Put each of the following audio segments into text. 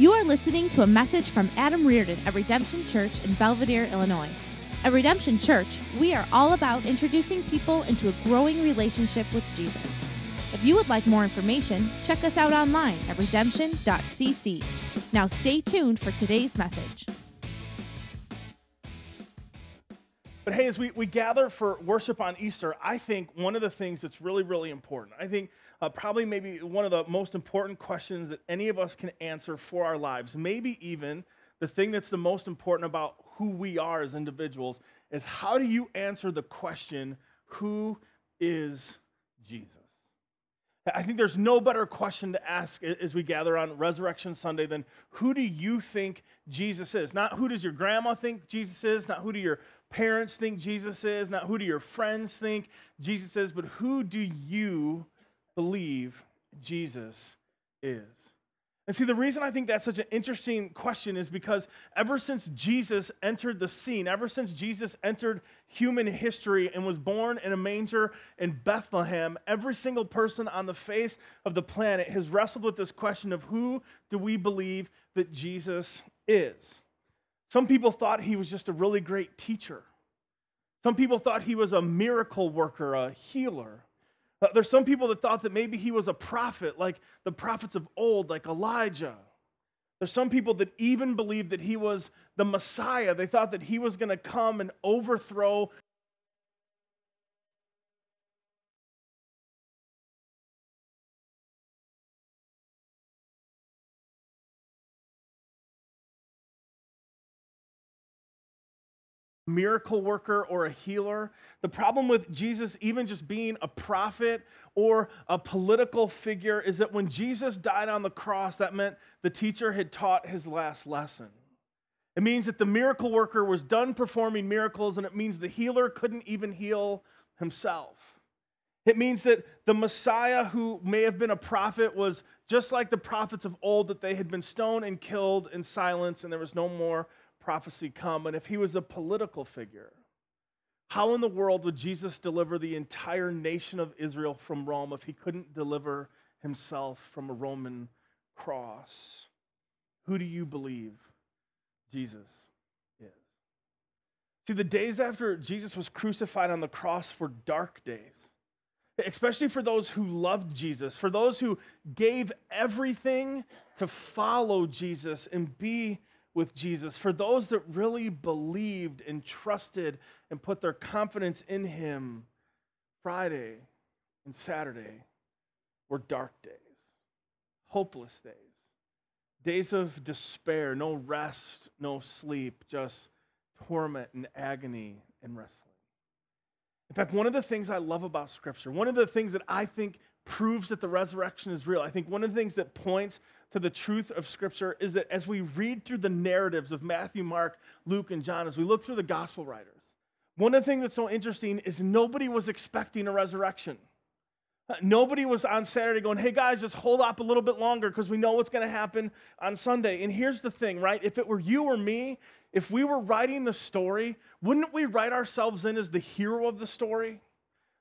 You are listening to a message from Adam Reardon at Redemption Church in Belvidere, Illinois. At Redemption Church, we are all about introducing people into a growing relationship with Jesus. If you would like more information, check us out online at redemption.cc. Now stay tuned for today's message. But hey, as we, we gather for worship on Easter, I think one of the things that's really, really important, I think uh, probably maybe one of the most important questions that any of us can answer for our lives, maybe even the thing that's the most important about who we are as individuals, is how do you answer the question, who is Jesus? I think there's no better question to ask as we gather on Resurrection Sunday than who do you think Jesus is? Not who does your grandma think Jesus is, not who do your parents think Jesus is, not who do your friends think Jesus is, but who do you believe Jesus is? And see, the reason I think that's such an interesting question is because ever since Jesus entered the scene, ever since Jesus entered human history and was born in a manger in Bethlehem, every single person on the face of the planet has wrestled with this question of who do we believe that Jesus is? Some people thought he was just a really great teacher. Some people thought he was a miracle worker, a healer. Uh, there's some people that thought that maybe he was a prophet, like the prophets of old, like Elijah. There's some people that even believed that he was the Messiah. They thought that he was going to come and overthrow miracle worker or a healer. The problem with Jesus, even just being a prophet or a political figure, is that when Jesus died on the cross, that meant the teacher had taught his last lesson. It means that the miracle worker was done performing miracles, and it means the healer couldn't even heal himself. It means that the Messiah, who may have been a prophet, was just like the prophets of old, that they had been stoned and killed in silence, and there was no more prophecy come. And if he was a political figure, how in the world would Jesus deliver the entire nation of Israel from Rome if he couldn't deliver himself from a Roman cross? Who do you believe Jesus is? See, the days after Jesus was crucified on the cross were dark days, especially for those who loved Jesus, for those who gave everything to follow Jesus and be with Jesus, for those that really believed and trusted and put their confidence in Him, Friday and Saturday were dark days, hopeless days, days of despair, no rest, no sleep, just torment and agony and wrestling. In fact, one of the things I love about Scripture, one of the things that I think proves that the resurrection is real, I think one of the things that points to the truth of Scripture is that as we read through the narratives of Matthew, Mark, Luke, and John, as we look through the gospel writers, one of the things that's so interesting is nobody was expecting a resurrection. Uh, nobody was on Saturday going, hey guys, just hold up a little bit longer because we know what's going to happen on Sunday. And here's the thing, right? If it were you or me, if we were writing the story, wouldn't we write ourselves in as the hero of the story?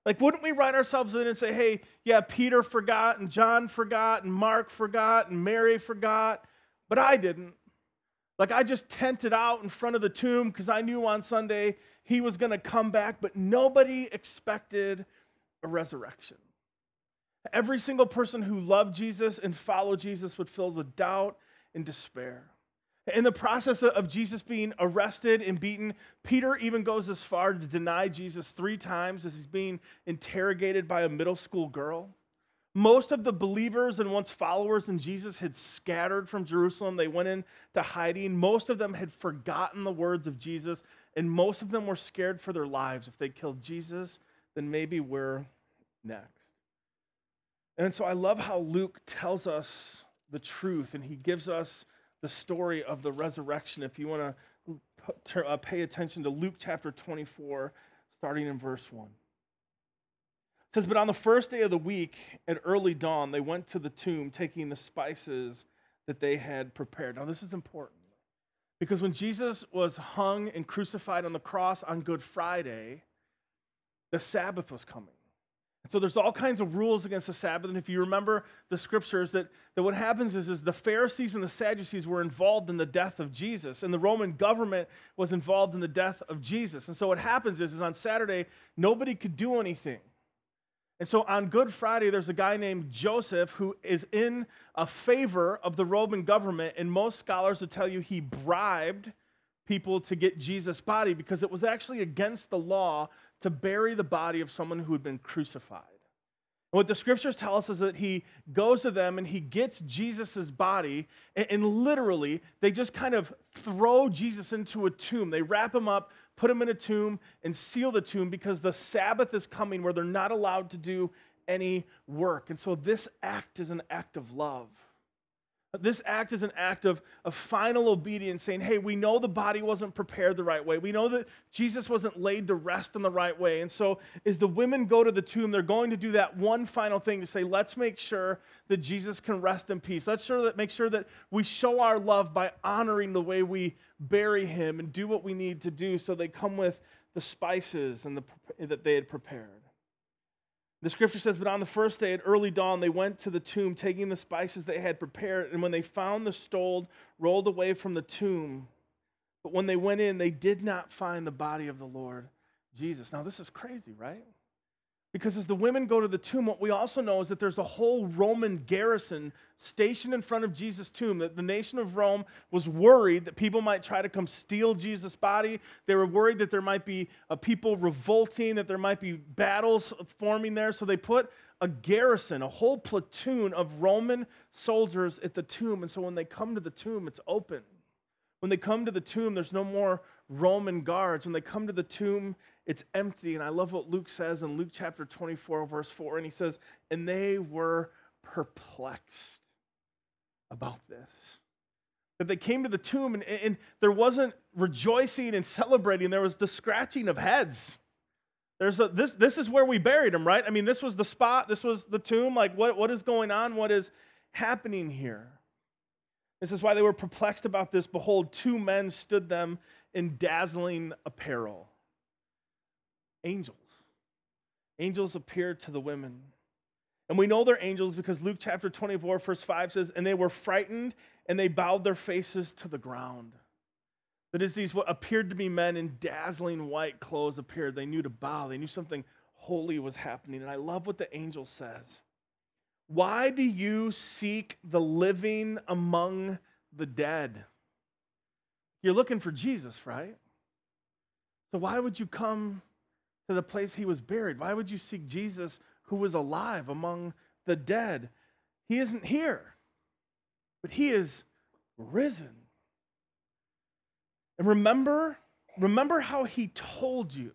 Like, wouldn't we write ourselves in and say, hey, yeah, Peter forgot, and John forgot, and Mark forgot, and Mary forgot, but I didn't. Like, I just tented out in front of the tomb because I knew on Sunday he was going to come back, but nobody expected a resurrection. Every single person who loved Jesus and followed Jesus would fill with doubt and despair. In the process of Jesus being arrested and beaten, Peter even goes as far to deny Jesus three times as he's being interrogated by a middle school girl. Most of the believers and once followers in Jesus had scattered from Jerusalem. They went into hiding. Most of them had forgotten the words of Jesus, and most of them were scared for their lives. If they killed Jesus, then maybe we're next. And so I love how Luke tells us the truth, and he gives us the story of the resurrection. If you want to uh, pay attention to Luke chapter 24, starting in verse 1. It says, But on the first day of the week, at early dawn, they went to the tomb, taking the spices that they had prepared. Now, this is important because when Jesus was hung and crucified on the cross on Good Friday, the Sabbath was coming. So there's all kinds of rules against the Sabbath. And if you remember the scriptures, that, that what happens is, is the Pharisees and the Sadducees were involved in the death of Jesus, and the Roman government was involved in the death of Jesus. And so what happens is, is on Saturday, nobody could do anything. And so on Good Friday, there's a guy named Joseph who is in a favor of the Roman government, and most scholars would tell you he bribed people to get Jesus' body because it was actually against the law to bury the body of someone who had been crucified. And what the scriptures tell us is that he goes to them and he gets Jesus' body, and, and, literally, they just kind of throw Jesus into a tomb. They wrap him up, put him in a tomb, and seal the tomb because the Sabbath is coming where they're not allowed to do any work. And so, this act is an act of love. This act is an act of, of final obedience, saying, hey, we know the body wasn't prepared the right way. We know that Jesus wasn't laid to rest in the right way. And so, as the women go to the tomb, they're going to do that one final thing to say, let's make sure that Jesus can rest in peace. Let's sure that, make sure that we show our love by honoring the way we bury him and do what we need to do. So, they come with the spices and the, that they had prepared. The scripture says, But on the first day at early dawn, they went to the tomb, taking the spices they had prepared. And when they found the stone rolled away from the tomb, but when they went in, they did not find the body of the Lord Jesus. Now, this is crazy, right? Because as the women go to the tomb, what we also know is that there's a whole Roman garrison stationed in front of Jesus' tomb. That the nation of Rome was worried that people might try to come steal Jesus' body. They were worried that there might be a people revolting, that there might be battles forming there. So they put a garrison, a whole platoon of Roman soldiers at the tomb. And so when they come to the tomb, it's open. When they come to the tomb, there's no more Roman guards. When they come to the tomb, it's empty. And I love what Luke says in Luke chapter 24, verse 4. And he says, And they were perplexed about this. That they came to the tomb and, and there wasn't rejoicing and celebrating, there was the scratching of heads. There's a, this, this is where we buried him, right? I mean, this was the spot, this was the tomb. Like, what, what is going on? What is happening here? This is why they were perplexed about this. Behold, two men stood them in dazzling apparel. Angels. Angels appeared to the women. And we know they're angels because Luke chapter 24, verse 5 says, And they were frightened and they bowed their faces to the ground. That is, these what appeared to be men in dazzling white clothes appeared. They knew to bow, they knew something holy was happening. And I love what the angel says. Why do you seek the living among the dead? You're looking for Jesus, right? So why would you come to the place he was buried? Why would you seek Jesus who was alive among the dead? He isn't here, but he is risen. And remember, remember how he told you.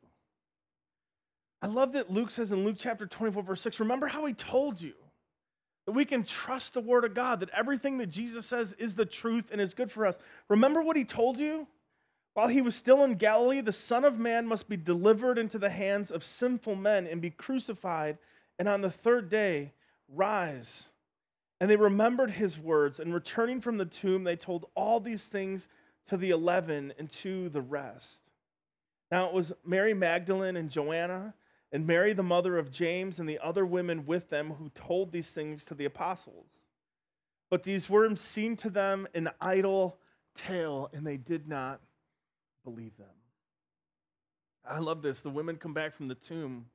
I love that Luke says in Luke chapter 24, verse 6, remember how he told you that we can trust the word of God, that everything that Jesus says is the truth and is good for us. Remember what he told you? While he was still in Galilee, the Son of Man must be delivered into the hands of sinful men and be crucified, and on the third day rise. And they remembered his words, and returning from the tomb, they told all these things to the eleven and to the rest. Now it was Mary Magdalene and Joanna and Mary, the mother of James, and the other women with them who told these things to the apostles. But these were seemed to them an idle tale, and they did not believe them. I love this. The women come back from the tomb,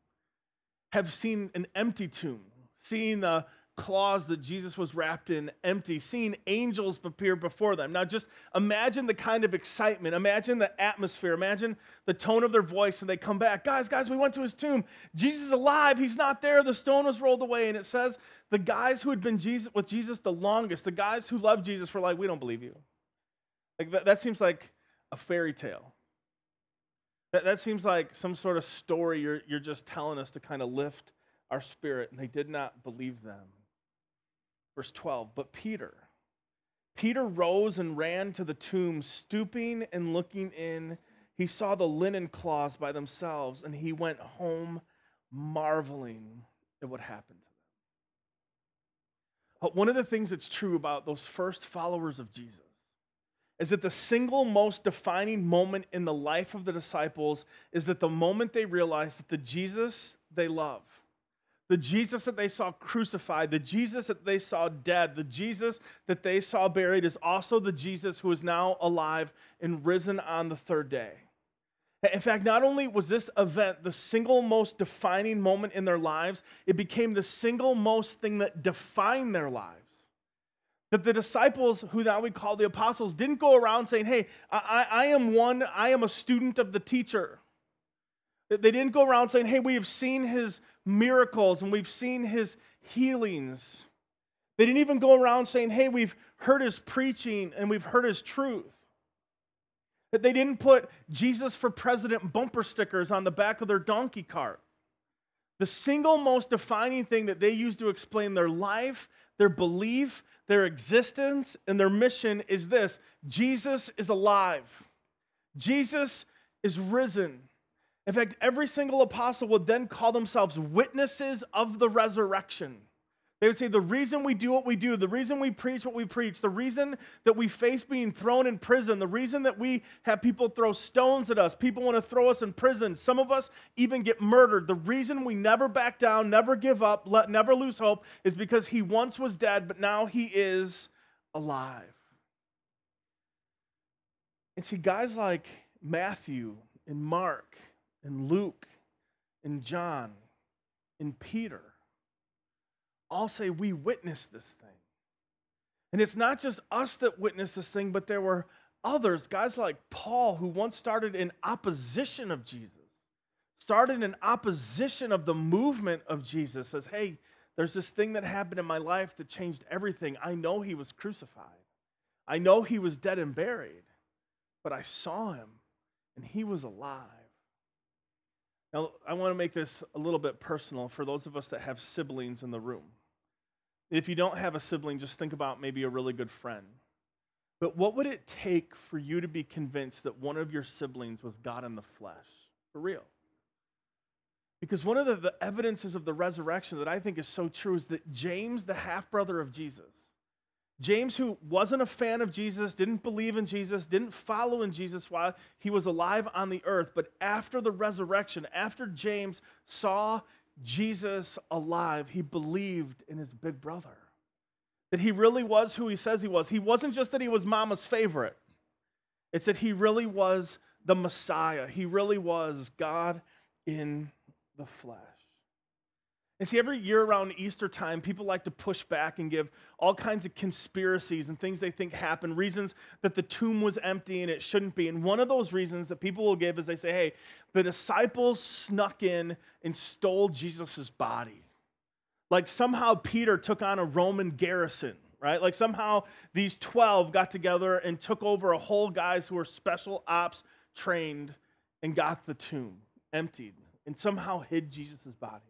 have seen an empty tomb, seeing the claws that Jesus was wrapped in empty, seeing angels appear before them. Now, just imagine the kind of excitement, imagine the atmosphere, imagine the tone of their voice, and they come back. Guys, guys, we went to his tomb. Jesus is alive. He's not there. The stone was rolled away. And it says the guys who had been Jesus, with Jesus the longest, the guys who loved Jesus, were like, We don't believe you. Like that, that seems like a fairy tale. That, that seems like some sort of story you're, you're just telling us to kind of lift our spirit, and they did not believe them. Verse 12, but Peter, Peter rose and ran to the tomb, stooping and looking in. He saw the linen cloths by themselves, and he went home marveling at what happened to them. But one of the things that's true about those first followers of Jesus is that the single most defining moment in the life of the disciples is that the moment they realize that the Jesus they love, The Jesus that they saw crucified, the Jesus that they saw dead, the Jesus that they saw buried is also the Jesus who is now alive and risen on the third day. In fact, not only was this event the single most defining moment in their lives, it became the single most thing that defined their lives. That the disciples, who now we call the apostles, didn't go around saying, Hey, I, I am one, I am a student of the teacher. They didn't go around saying, Hey, we have seen his miracles and we've seen his healings. They didn't even go around saying, Hey, we've heard his preaching and we've heard his truth. That they didn't put Jesus for president bumper stickers on the back of their donkey cart. The single most defining thing that they use to explain their life, their belief, their existence, and their mission is this Jesus is alive. Jesus is risen. In fact, every single apostle would then call themselves witnesses of the resurrection. They would say, The reason we do what we do, the reason we preach what we preach, the reason that we face being thrown in prison, the reason that we have people throw stones at us, people want to throw us in prison, some of us even get murdered. The reason we never back down, never give up, let, never lose hope is because he once was dead, but now he is alive. And see, guys like Matthew and Mark, and Luke and John and Peter all say, We witnessed this thing. And it's not just us that witnessed this thing, but there were others, guys like Paul, who once started in opposition of Jesus, started in opposition of the movement of Jesus, says, Hey, there's this thing that happened in my life that changed everything. I know he was crucified, I know he was dead and buried, but I saw him and he was alive. Now, I want to make this a little bit personal for those of us that have siblings in the room. If you don't have a sibling, just think about maybe a really good friend. But what would it take for you to be convinced that one of your siblings was God in the flesh? For real. Because one of the, the evidences of the resurrection that I think is so true is that James, the half brother of Jesus, James, who wasn't a fan of Jesus, didn't believe in Jesus, didn't follow in Jesus while he was alive on the earth, but after the resurrection, after James saw Jesus alive, he believed in his big brother. That he really was who he says he was. He wasn't just that he was mama's favorite, it's that he really was the Messiah. He really was God in the flesh. And see, every year around Easter time, people like to push back and give all kinds of conspiracies and things they think happened, reasons that the tomb was empty and it shouldn't be. And one of those reasons that people will give is they say, hey, the disciples snuck in and stole Jesus' body. Like somehow Peter took on a Roman garrison, right? Like somehow these 12 got together and took over a whole guys who were special ops trained and got the tomb emptied and somehow hid Jesus' body.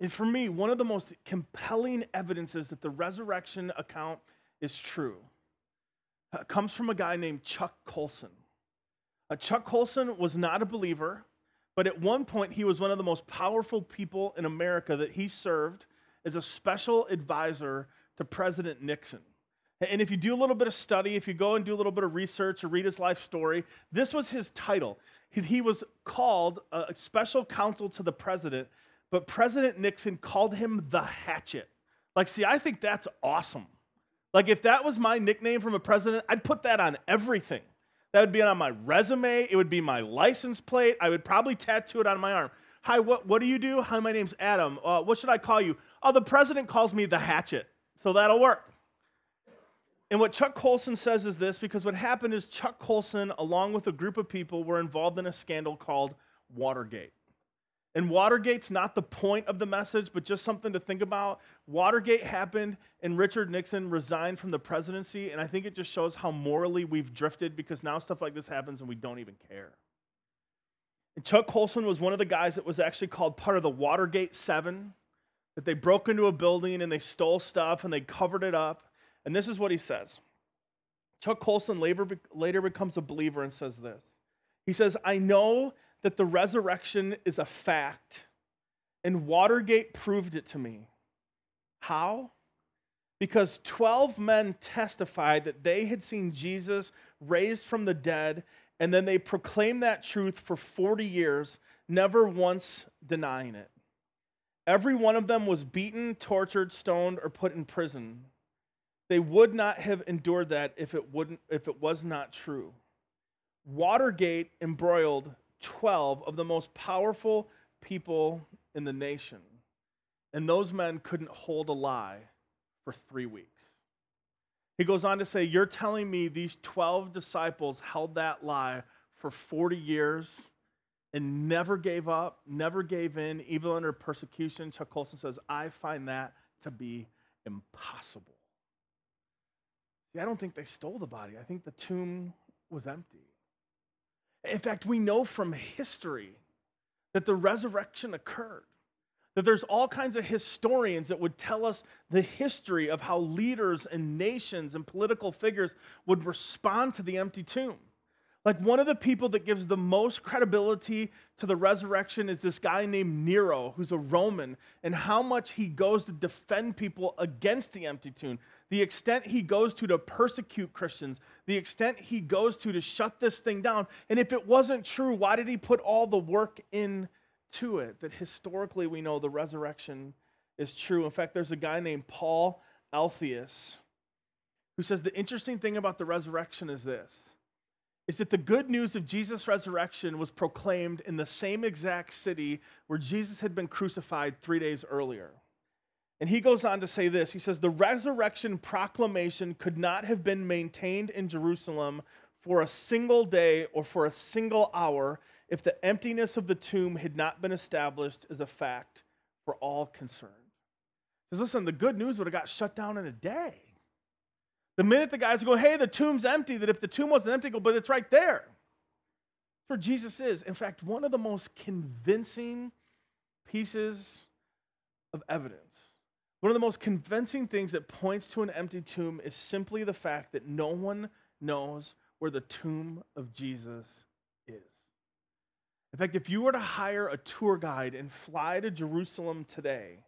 And for me, one of the most compelling evidences that the resurrection account is true uh, comes from a guy named Chuck Colson. Uh, Chuck Colson was not a believer, but at one point he was one of the most powerful people in America that he served as a special advisor to President Nixon. And if you do a little bit of study, if you go and do a little bit of research or read his life story, this was his title. He was called a special counsel to the president but President Nixon called him the hatchet. Like, see, I think that's awesome. Like, if that was my nickname from a president, I'd put that on everything. That would be on my resume. It would be my license plate. I would probably tattoo it on my arm. Hi, what, what do you do? Hi, my name's Adam. Uh, what should I call you? Oh, the president calls me the hatchet. So that'll work. And what Chuck Colson says is this because what happened is Chuck Colson, along with a group of people, were involved in a scandal called Watergate. And Watergate's not the point of the message, but just something to think about. Watergate happened, and Richard Nixon resigned from the presidency. And I think it just shows how morally we've drifted because now stuff like this happens and we don't even care. And Chuck Colson was one of the guys that was actually called part of the Watergate Seven, that they broke into a building and they stole stuff and they covered it up. And this is what he says Chuck Colson later, later becomes a believer and says this. He says, I know that the resurrection is a fact, and Watergate proved it to me. How? Because 12 men testified that they had seen Jesus raised from the dead, and then they proclaimed that truth for 40 years, never once denying it. Every one of them was beaten, tortured, stoned, or put in prison. They would not have endured that if it wouldn't if it was not true. Watergate embroiled 12 of the most powerful people in the nation. And those men couldn't hold a lie for 3 weeks. He goes on to say, You're telling me these 12 disciples held that lie for 40 years and never gave up, never gave in, even under persecution? Chuck Colson says, I find that to be impossible. See, I don't think they stole the body, I think the tomb was empty. In fact, we know from history that the resurrection occurred that there's all kinds of historians that would tell us the history of how leaders and nations and political figures would respond to the empty tomb. Like one of the people that gives the most credibility to the resurrection is this guy named Nero, who's a Roman, and how much he goes to defend people against the empty tomb, the extent he goes to to persecute Christians, the extent he goes to to shut this thing down. And if it wasn't true, why did he put all the work in to it that historically we know the resurrection is true. In fact, there's a guy named Paul Althaus who says the interesting thing about the resurrection is this is that the good news of Jesus' resurrection was proclaimed in the same exact city where Jesus had been crucified three days earlier. And he goes on to say this He says, The resurrection proclamation could not have been maintained in Jerusalem for a single day or for a single hour if the emptiness of the tomb had not been established as a fact for all concerned. Says, listen, the good news would have got shut down in a day. The minute the guys go, hey, the tomb's empty, that if the tomb wasn't empty, go, but it's right there. That's where Jesus is. In fact, one of the most convincing pieces of evidence, one of the most convincing things that points to an empty tomb is simply the fact that no one knows where the tomb of Jesus is. in fact, if you were to hire a tour guide and fly to Jerusalem today,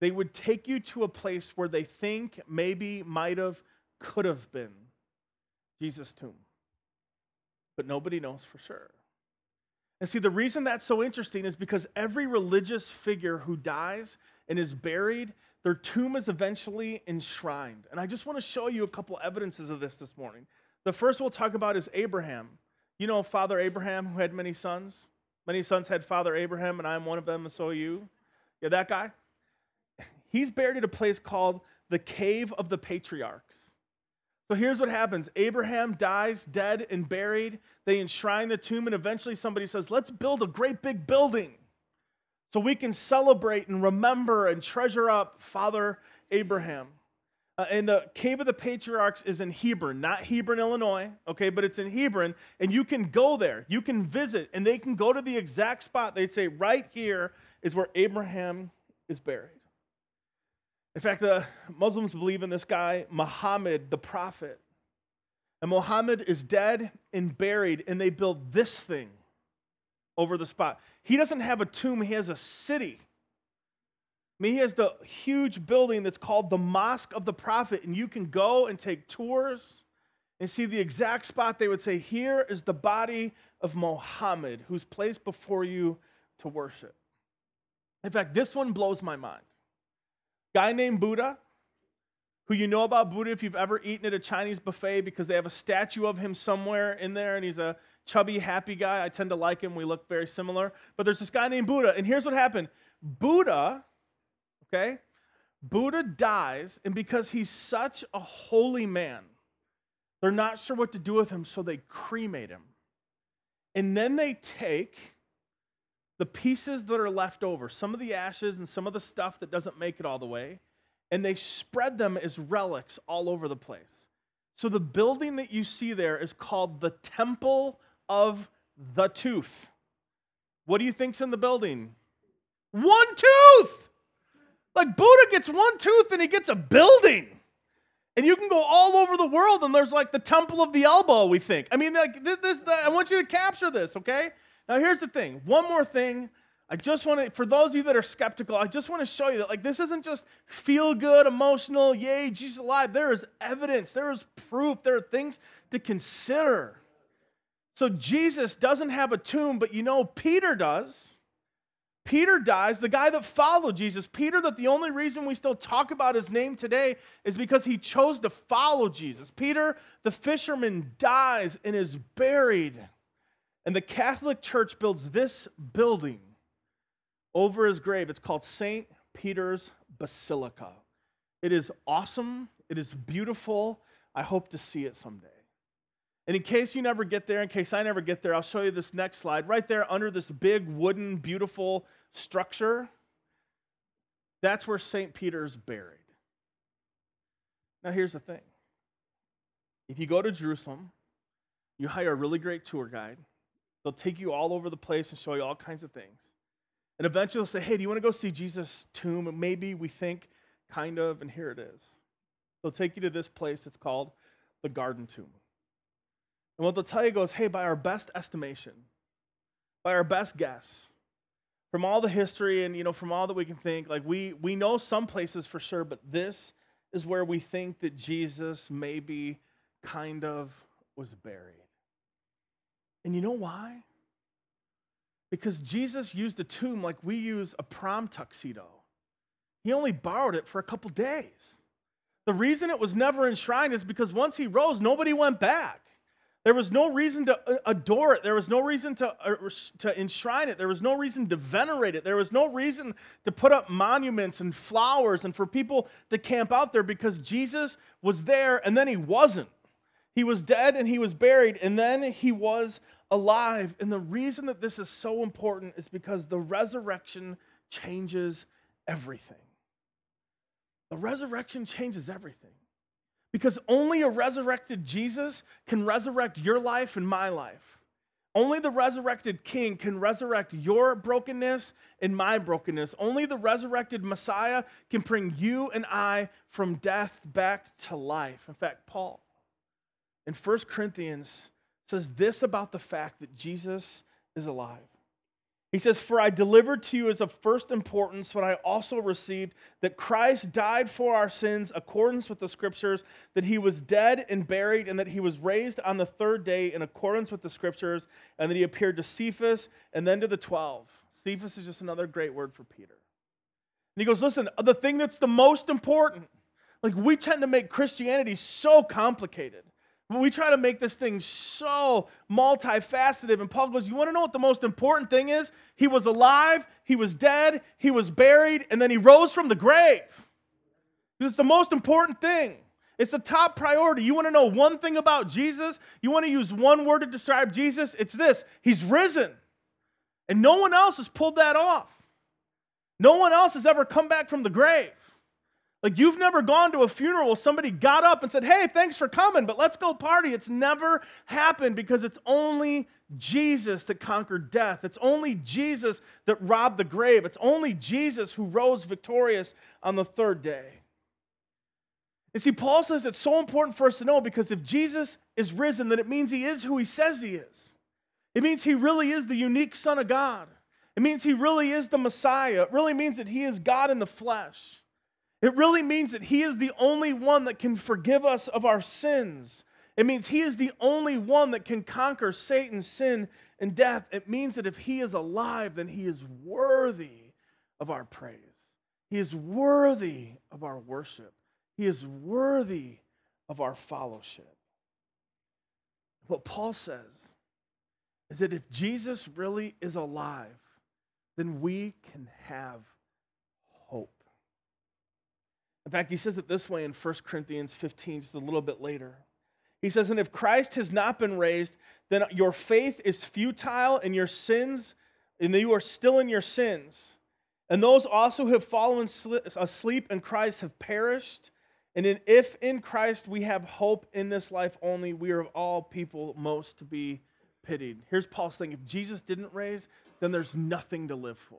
they would take you to a place where they think maybe, might have, could have been Jesus' tomb. But nobody knows for sure. And see, the reason that's so interesting is because every religious figure who dies and is buried, their tomb is eventually enshrined. And I just want to show you a couple evidences of this this morning. The first we'll talk about is Abraham. You know Father Abraham who had many sons? Many sons had Father Abraham, and I am one of them, and so are you. Yeah, that guy. He's buried at a place called the Cave of the Patriarchs. So here's what happens Abraham dies, dead and buried. They enshrine the tomb, and eventually somebody says, Let's build a great big building so we can celebrate and remember and treasure up Father Abraham. Uh, and the Cave of the Patriarchs is in Hebron, not Hebron, Illinois, okay, but it's in Hebron, and you can go there. You can visit, and they can go to the exact spot. They'd say, right here is where Abraham is buried. In fact, the Muslims believe in this guy, Muhammad, the prophet. And Muhammad is dead and buried, and they build this thing over the spot. He doesn't have a tomb, he has a city I mean, he has the huge building that's called the Mosque of the Prophet, and you can go and take tours and see the exact spot they would say, Here is the body of Muhammad, who's placed before you to worship. In fact, this one blows my mind. Guy named Buddha, who you know about Buddha if you've ever eaten at a Chinese buffet because they have a statue of him somewhere in there and he's a chubby, happy guy. I tend to like him. We look very similar. But there's this guy named Buddha, and here's what happened Buddha okay? Buddha dies, and because he's such a holy man, they're not sure what to do with him, so they cremate him. And then they take the pieces that are left over, some of the ashes and some of the stuff that doesn't make it all the way, and they spread them as relics all over the place. So the building that you see there is called the Temple of the Tooth. What do you think's in the building? One tooth! Like Buddha gets one tooth and he gets a building. And you can go all over the world and there's like the temple of the elbow, we think. I mean, like this, this I want you to capture this, okay? Now here's the thing. One more thing. I just want to, for those of you that are skeptical, I just want to show you that like this isn't just feel good, emotional, yay, Jesus alive. There is evidence, there is proof, there are things to consider. So Jesus doesn't have a tomb, but you know Peter does. Peter dies, the guy that followed Jesus. Peter, that the only reason we still talk about his name today is because he chose to follow Jesus. Peter, the fisherman, dies and is buried. And the Catholic Church builds this building over his grave. It's called St. Peter's Basilica. It is awesome, it is beautiful. I hope to see it someday. And in case you never get there, in case I never get there, I'll show you this next slide. Right there under this big wooden, beautiful structure, that's where St. Peter's buried. Now, here's the thing if you go to Jerusalem, you hire a really great tour guide. They'll take you all over the place and show you all kinds of things. And eventually they'll say, Hey, do you want to go see Jesus' tomb? Maybe we think, kind of, and here it is. They'll take you to this place. It's called the Garden Tomb. And what they'll tell you goes, hey, by our best estimation, by our best guess, from all the history and you know from all that we can think, like we we know some places for sure, but this is where we think that Jesus maybe kind of was buried. And you know why? Because Jesus used a tomb like we use a prom tuxedo. He only borrowed it for a couple days. The reason it was never enshrined is because once he rose, nobody went back. There was no reason to uh, adore it. There was no reason to, uh, to enshrine it. There was no reason to venerate it. There was no reason to put up monuments and flowers and for people to camp out there because Jesus was there and then he wasn't. He was dead and he was buried and then he was alive. And the reason that this is so important is because the resurrection changes everything. The resurrection changes everything. Because only a resurrected Jesus can resurrect your life and my life. Only the resurrected King can resurrect your brokenness and my brokenness. Only the resurrected Messiah can bring you and I from death back to life. In fact, Paul in 1 Corinthians says this about the fact that Jesus is alive. He says, For I delivered to you as of first importance what I also received that Christ died for our sins accordance with the scriptures, that he was dead and buried, and that he was raised on the third day in accordance with the scriptures, and that he appeared to Cephas and then to the twelve. Cephas is just another great word for Peter. And he goes, Listen, the thing that's the most important, like we tend to make Christianity so complicated. We try to make this thing so multifaceted. And Paul goes, You want to know what the most important thing is? He was alive, he was dead, he was buried, and then he rose from the grave. It's the most important thing. It's the top priority. You want to know one thing about Jesus? You want to use one word to describe Jesus? It's this He's risen. And no one else has pulled that off. No one else has ever come back from the grave. Like you've never gone to a funeral where somebody got up and said, Hey, thanks for coming, but let's go party. It's never happened because it's only Jesus that conquered death. It's only Jesus that robbed the grave. It's only Jesus who rose victorious on the third day. And see, Paul says it's so important for us to know because if Jesus is risen, then it means he is who he says he is. It means he really is the unique Son of God. It means he really is the Messiah. It really means that he is God in the flesh. It really means that He is the only one that can forgive us of our sins. It means He is the only one that can conquer Satan, sin, and death. It means that if He is alive, then He is worthy of our praise. He is worthy of our worship. He is worthy of our fellowship. What Paul says is that if Jesus really is alive, then we can have in fact, he says it this way in 1 Corinthians 15, just a little bit later. He says, And if Christ has not been raised, then your faith is futile and your sins, and you are still in your sins. And those also who have fallen asleep in Christ have perished. And in, if in Christ we have hope in this life only, we are of all people most to be pitied. Here's Paul's thing if Jesus didn't raise, then there's nothing to live for.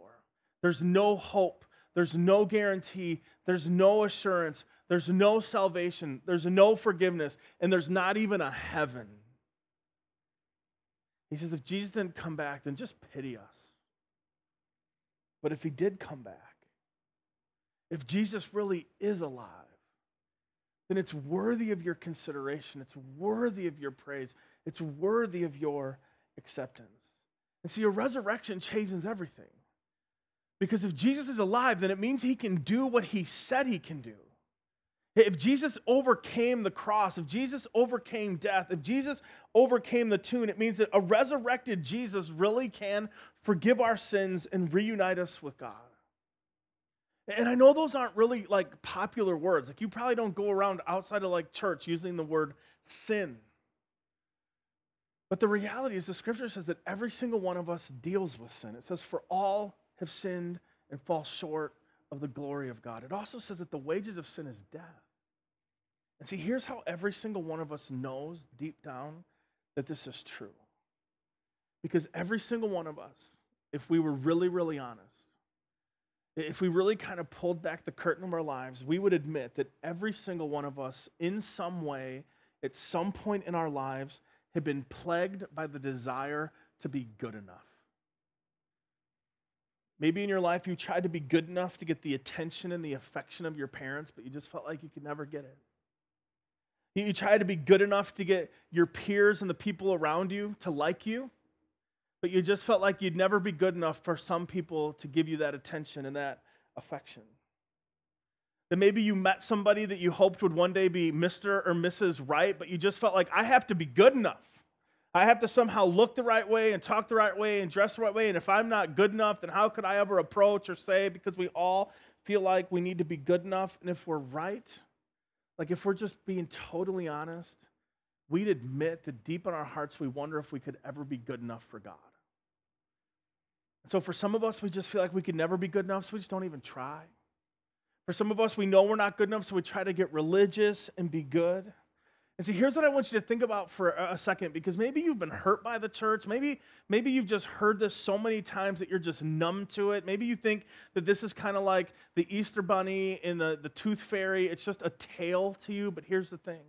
There's no hope. There's no guarantee, there's no assurance, there's no salvation, there's no forgiveness, and there's not even a heaven. He says, if Jesus didn't come back, then just pity us. But if he did come back, if Jesus really is alive, then it's worthy of your consideration. It's worthy of your praise. It's worthy of your acceptance. And so your resurrection changes everything. Because if Jesus is alive, then it means he can do what he said he can do. If Jesus overcame the cross, if Jesus overcame death, if Jesus overcame the tomb, it means that a resurrected Jesus really can forgive our sins and reunite us with God. And I know those aren't really like popular words. Like you probably don't go around outside of like church using the word sin. But the reality is the scripture says that every single one of us deals with sin. It says for all have sinned and fall short of the glory of God. It also says that the wages of sin is death. And see, here's how every single one of us knows deep down that this is true. Because every single one of us, if we were really, really honest, if we really kind of pulled back the curtain of our lives, we would admit that every single one of us, in some way, at some point in our lives, had been plagued by the desire to be good enough. Maybe in your life you tried to be good enough to get the attention and the affection of your parents, but you just felt like you could never get it. You tried to be good enough to get your peers and the people around you to like you, but you just felt like you'd never be good enough for some people to give you that attention and that affection. That maybe you met somebody that you hoped would one day be Mr. or Mrs. Right, but you just felt like, I have to be good enough. I have to somehow look the right way and talk the right way and dress the right way. And if I'm not good enough, then how could I ever approach or say? Because we all feel like we need to be good enough. And if we're right, like, if we're just being totally honest, we'd admit that deep in our hearts, we wonder if we could ever be good enough for God. So, for some of us, we just feel like we could never be good enough, so we just don't even try. For some of us, we know we're not good enough, so we try to get religious and be good. And see, here's what I want you to think about for a second, because maybe you've been hurt by the church. Maybe, maybe you've just heard this so many times that you're just numb to it. Maybe you think that this is kind of like the Easter Bunny and the, the Tooth Fairy. It's just a tale to you. But here's the thing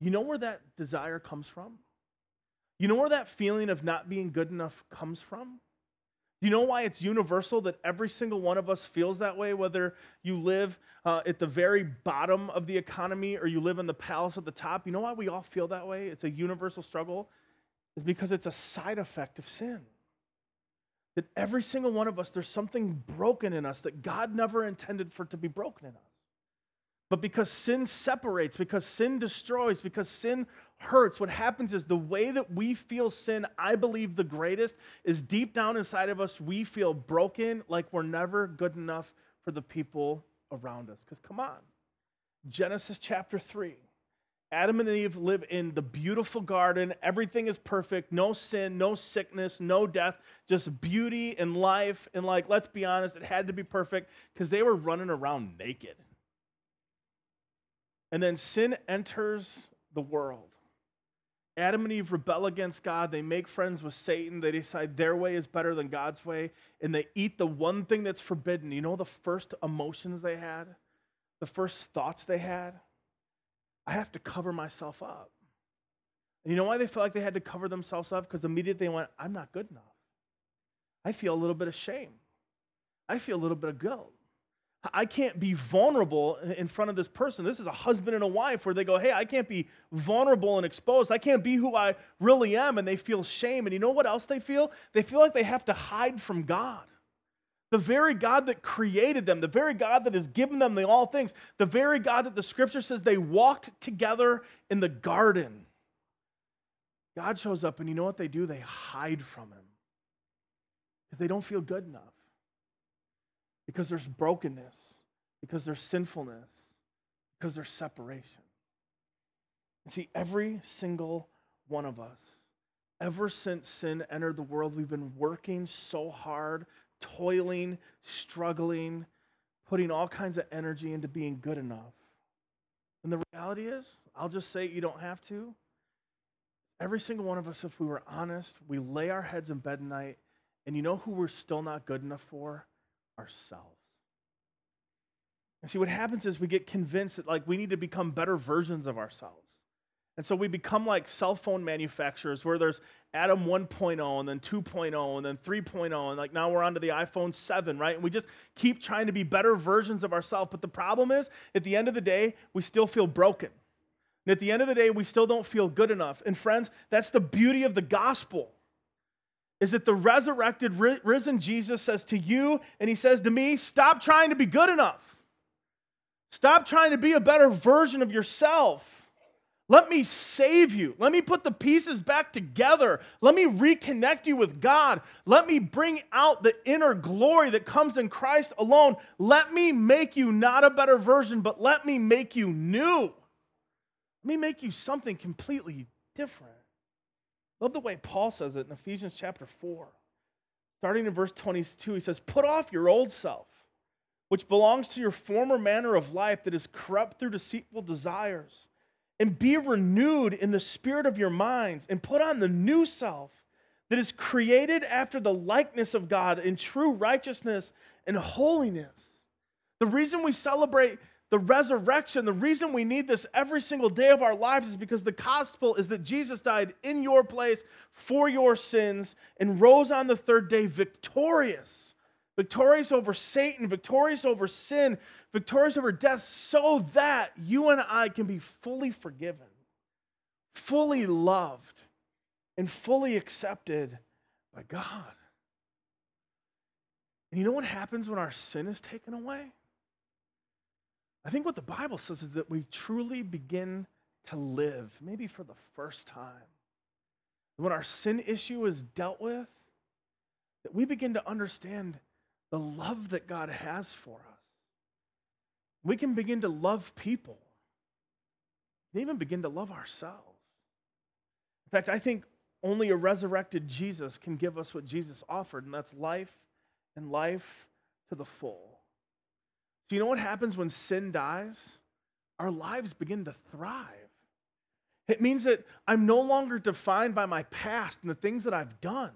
you know where that desire comes from? You know where that feeling of not being good enough comes from? Do you know why it's universal that every single one of us feels that way, whether you live uh, at the very bottom of the economy or you live in the palace at the top? You know why we all feel that way? It's a universal struggle. It's because it's a side effect of sin. That every single one of us, there's something broken in us that God never intended for it to be broken in us. But because sin separates, because sin destroys, because sin hurts, what happens is the way that we feel sin, I believe the greatest, is deep down inside of us, we feel broken, like we're never good enough for the people around us. Because come on, Genesis chapter 3. Adam and Eve live in the beautiful garden. Everything is perfect. No sin, no sickness, no death, just beauty and life. And, like, let's be honest, it had to be perfect because they were running around naked. And then sin enters the world. Adam and Eve rebel against God. They make friends with Satan. They decide their way is better than God's way. And they eat the one thing that's forbidden. You know the first emotions they had? The first thoughts they had? I have to cover myself up. And you know why they felt like they had to cover themselves up? Because immediately they went, I'm not good enough. I feel a little bit of shame. I feel a little bit of guilt. I can't be vulnerable in front of this person. This is a husband and a wife where they go, Hey, I can't be vulnerable and exposed. I can't be who I really am. And they feel shame. And you know what else they feel? They feel like they have to hide from God. The very God that created them, the very God that has given them the all things, the very God that the scripture says they walked together in the garden. God shows up, and you know what they do? They hide from him because they don't feel good enough because there's brokenness, because there's sinfulness, because there's separation. And see, every single one of us, ever since sin entered the world, we've been working so hard, toiling, struggling, putting all kinds of energy into being good enough. And the reality is, I'll just say you don't have to. Every single one of us, if we were honest, we lay our heads in bed at night, and you know who we're still not good enough for? Ourselves. And see, what happens is we get convinced that like we need to become better versions of ourselves. And so we become like cell phone manufacturers where there's Adam 1.0 and then 2.0 and then 3.0 and like now we're on to the iPhone 7, right? And we just keep trying to be better versions of ourselves. But the problem is at the end of the day, we still feel broken. And at the end of the day, we still don't feel good enough. And friends, that's the beauty of the gospel is that the resurrected, risen Jesus says to you, and he says to me, stop trying to be good enough. Stop trying to be a better version of yourself. Let me save you. Let me put the pieces back together. Let me reconnect you with God. Let me bring out the inner glory that comes in Christ alone. Let me make you not a better version, but let me make you new. Let me make you something completely different. Love the way Paul says it in Ephesians chapter 4. Starting in verse 22, he says, Put off your old self, which belongs to your former manner of life that is corrupt through deceitful desires, and be renewed in the spirit of your minds, and put on the new self that is created after the likeness of God in true righteousness and holiness. The reason we celebrate the resurrection, the reason we need this every single day of our lives is because the gospel is that Jesus died in your place for your sins and rose on the third day victorious. Victorious over Satan, victorious over sin, victorious over death, so that you and I can be fully forgiven, fully loved, and fully accepted by God. And you know what happens when our sin is taken away? I think what the Bible says is that we truly begin to live, maybe for the first time. When our sin issue is dealt with, that we begin to understand the love that God has for us. We can begin to love people, and even begin to love ourselves. In fact, I think only a resurrected Jesus can give us what Jesus offered, and that's life and life to the full. Do you know what happens when sin dies? Our lives begin to thrive. It means that I'm no longer defined by my past and the things that I've done.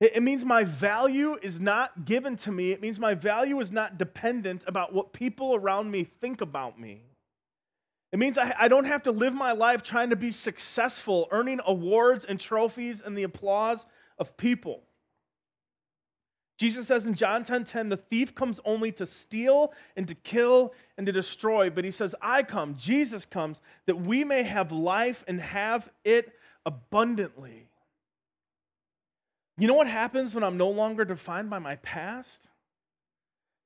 It, means my value is not given to me. It means my value is not dependent about what people around me think about me. It means I, don't have to live my life trying to be successful, earning awards and trophies and the applause of people. Jesus says in John 10:10, 10, 10, the thief comes only to steal and to kill and to destroy, but he says, I come, Jesus comes, that we may have life and have it abundantly. You know what happens when I'm no longer defined by my past?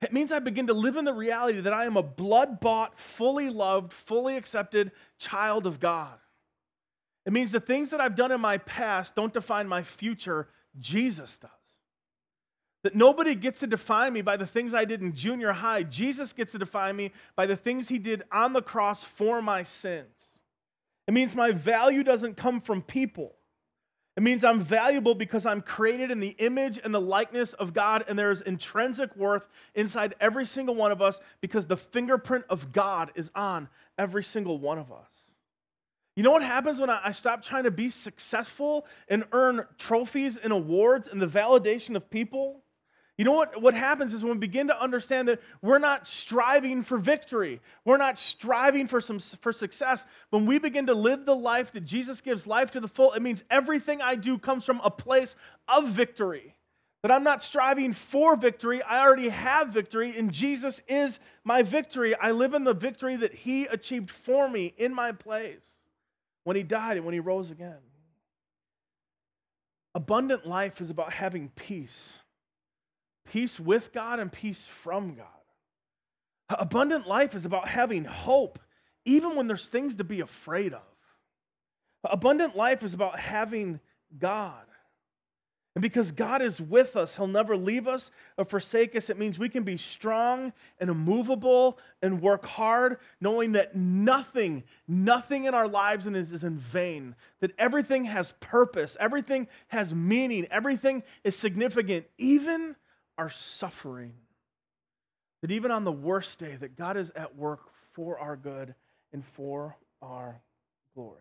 It means I begin to live in the reality that I am a blood bought, fully loved, fully accepted child of God. It means the things that I've done in my past don't define my future, Jesus does. That nobody gets to define me by the things I did in junior high. Jesus gets to define me by the things he did on the cross for my sins. It means my value doesn't come from people. It means I'm valuable because I'm created in the image and the likeness of God, and there's intrinsic worth inside every single one of us because the fingerprint of God is on every single one of us. You know what happens when I stop trying to be successful and earn trophies and awards and the validation of people? You know what, what happens is when we begin to understand that we're not striving for victory, we're not striving for, some, for success. When we begin to live the life that Jesus gives life to the full, it means everything I do comes from a place of victory. That I'm not striving for victory, I already have victory, and Jesus is my victory. I live in the victory that He achieved for me in my place when He died and when He rose again. Abundant life is about having peace peace with God and peace from God. Abundant life is about having hope, even when there's things to be afraid of. Abundant life is about having God. And because God is with us, He'll never leave us or forsake us. It means we can be strong and immovable and work hard, knowing that nothing, nothing in our lives is in vain, that everything has purpose, everything has meaning, everything is significant, even our suffering. That even on the worst day, that God is at work for our good and for our glory.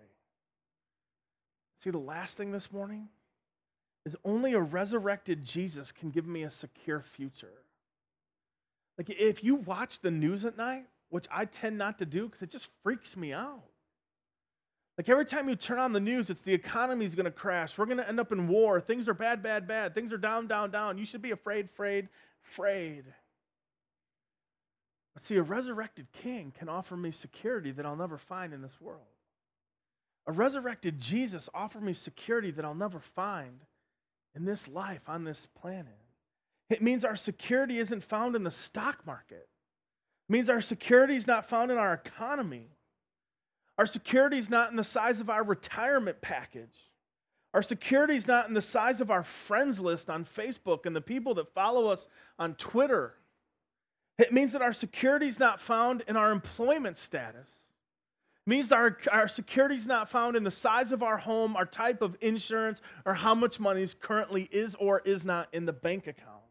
See, the last thing this morning is only a resurrected Jesus can give me a secure future. Like, if you watch the news at night, which I tend not to do because it just freaks me out. Like every time you turn on the news, it's the economy's going to crash. We're going to end up in war. Things are bad, bad, bad. Things are down, down, down. You should be afraid, afraid, afraid. But see, a resurrected king can offer me security that I'll never find in this world. A resurrected Jesus offered me security that I'll never find in this life, on this planet. It means our security isn't found in the stock market. It means our security is not found in our economy. Our security is not in the size of our retirement package. Our security is not in the size of our friends list on Facebook and the people that follow us on Twitter. It means that our security is not found in our employment status. It means our, our security is not found in the size of our home, our type of insurance, or how much money is currently is or is not in the bank account.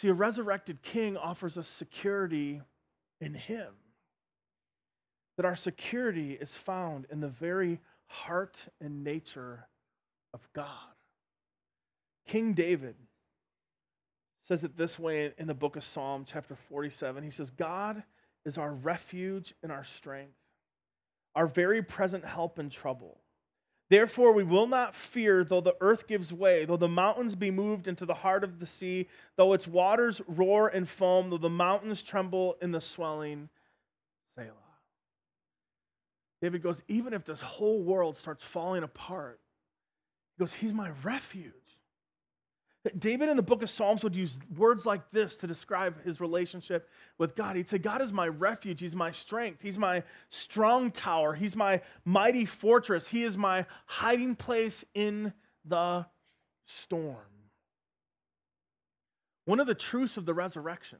See, a resurrected king offers us security in him. That our security is found in the very heart and nature of God. King David says it this way in the book of Psalm, chapter 47. He says, God is our refuge and our strength, our very present help in trouble. Therefore, we will not fear though the earth gives way, though the mountains be moved into the heart of the sea, though its waters roar and foam, though the mountains tremble in the swelling. David goes, even if this whole world starts falling apart, he goes, He's my refuge. David in the book of Psalms would use words like this to describe his relationship with God. He'd say, God is my refuge. He's my strength. He's my strong tower. He's my mighty fortress. He is my hiding place in the storm. One of the truths of the resurrection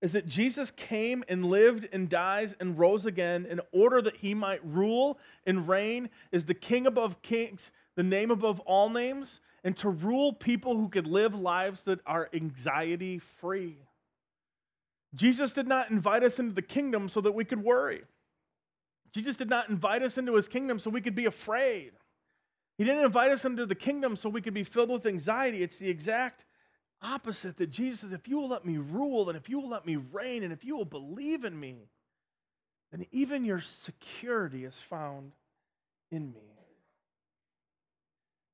is that Jesus came and lived and dies and rose again in order that he might rule and reign as the king above kings, the name above all names, and to rule people who could live lives that are anxiety free. Jesus did not invite us into the kingdom so that we could worry. Jesus did not invite us into his kingdom so we could be afraid. He didn't invite us into the kingdom so we could be filled with anxiety. It's the exact opposite that Jesus says, if you will let me rule and if you will let me reign and if you will believe in me, then even your security is found in me.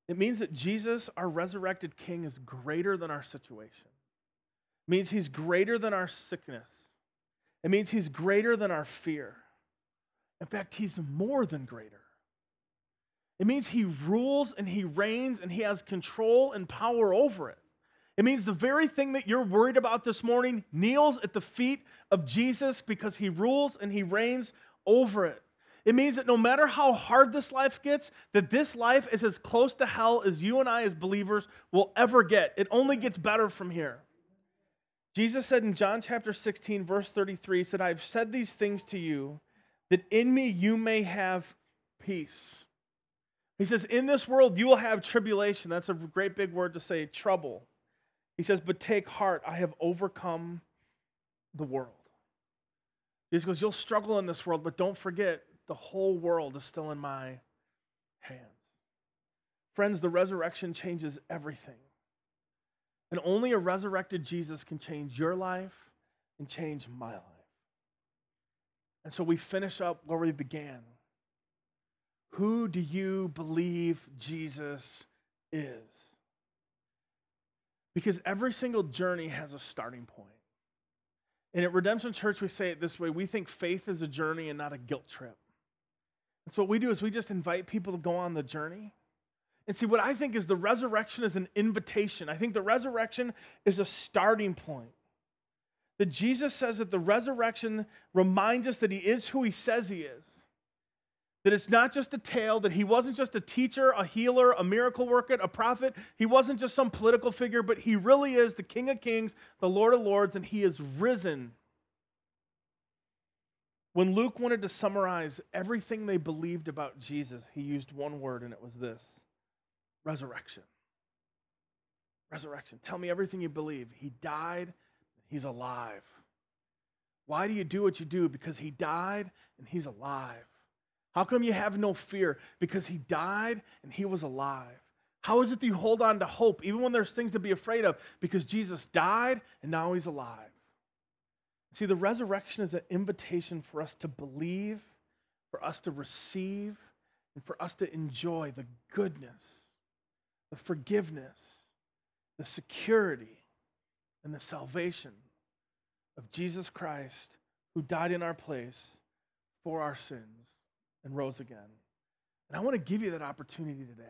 It means that Jesus, our resurrected King, is greater than our situation. It means he's greater than our sickness. It means he's greater than our fear. In fact, he's more than greater. It means he rules and he reigns and he has control and power over it. It means the very thing that you're worried about this morning kneels at the feet of Jesus because he rules and he reigns over it. It means that no matter how hard this life gets, that this life is as close to hell as you and I as believers will ever get. It only gets better from here. Jesus said in John chapter 16 verse 33 said I've said these things to you that in me you may have peace. He says in this world you will have tribulation. That's a great big word to say trouble. He says, But take heart, I have overcome the world. He goes, You'll struggle in this world, but don't forget, the whole world is still in my hands. Friends, the resurrection changes everything. And only a resurrected Jesus can change your life and change my life. And so we finish up where we began. Who do you believe Jesus is? Because every single journey has a starting point. And at Redemption Church, we say it this way we think faith is a journey and not a guilt trip. And so what we do is we just invite people to go on the journey. And see, what I think is the resurrection is an invitation. I think the resurrection is a starting point. That Jesus says that the resurrection reminds us that he is who he says he is. That it's not just a tale, that he wasn't just a teacher, a healer, a miracle worker, a prophet. He wasn't just some political figure, but he really is the King of Kings, the Lord of Lords, and he is risen. When Luke wanted to summarize everything they believed about Jesus, he used one word, and it was this resurrection. Resurrection. Tell me everything you believe. He died, he's alive. Why do you do what you do? Because he died and he's alive. How come you have no fear? Because he died and he was alive. How is it that you hold on to hope even when there's things to be afraid of? Because Jesus died and now he's alive. See, the resurrection is an invitation for us to believe, for us to receive, and for us to enjoy the goodness, the forgiveness, the security, and the salvation of Jesus Christ who died in our place for our sins and rose again. And I want to give you that opportunity today.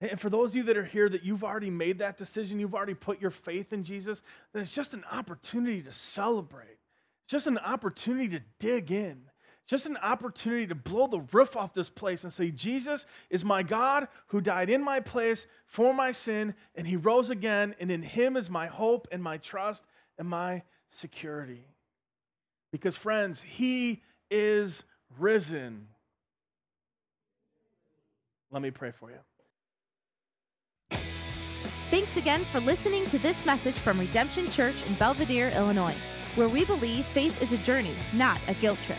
And for those of you that are here that you've already made that decision, you've already put your faith in Jesus, then it's just an opportunity to celebrate. Just an opportunity to dig in. Just an opportunity to blow the roof off this place and say, Jesus is my God who died in my place for my sin, and he rose again, and in him is my hope and my trust and my security. Because, friends, he is risen. Let me pray for you. Thanks again for listening to this message from Redemption Church in Belvidere, Illinois, where we believe faith is a journey, not a guilt trip.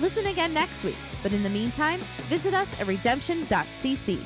Listen again next week, but in the meantime, visit us at redemption.cc.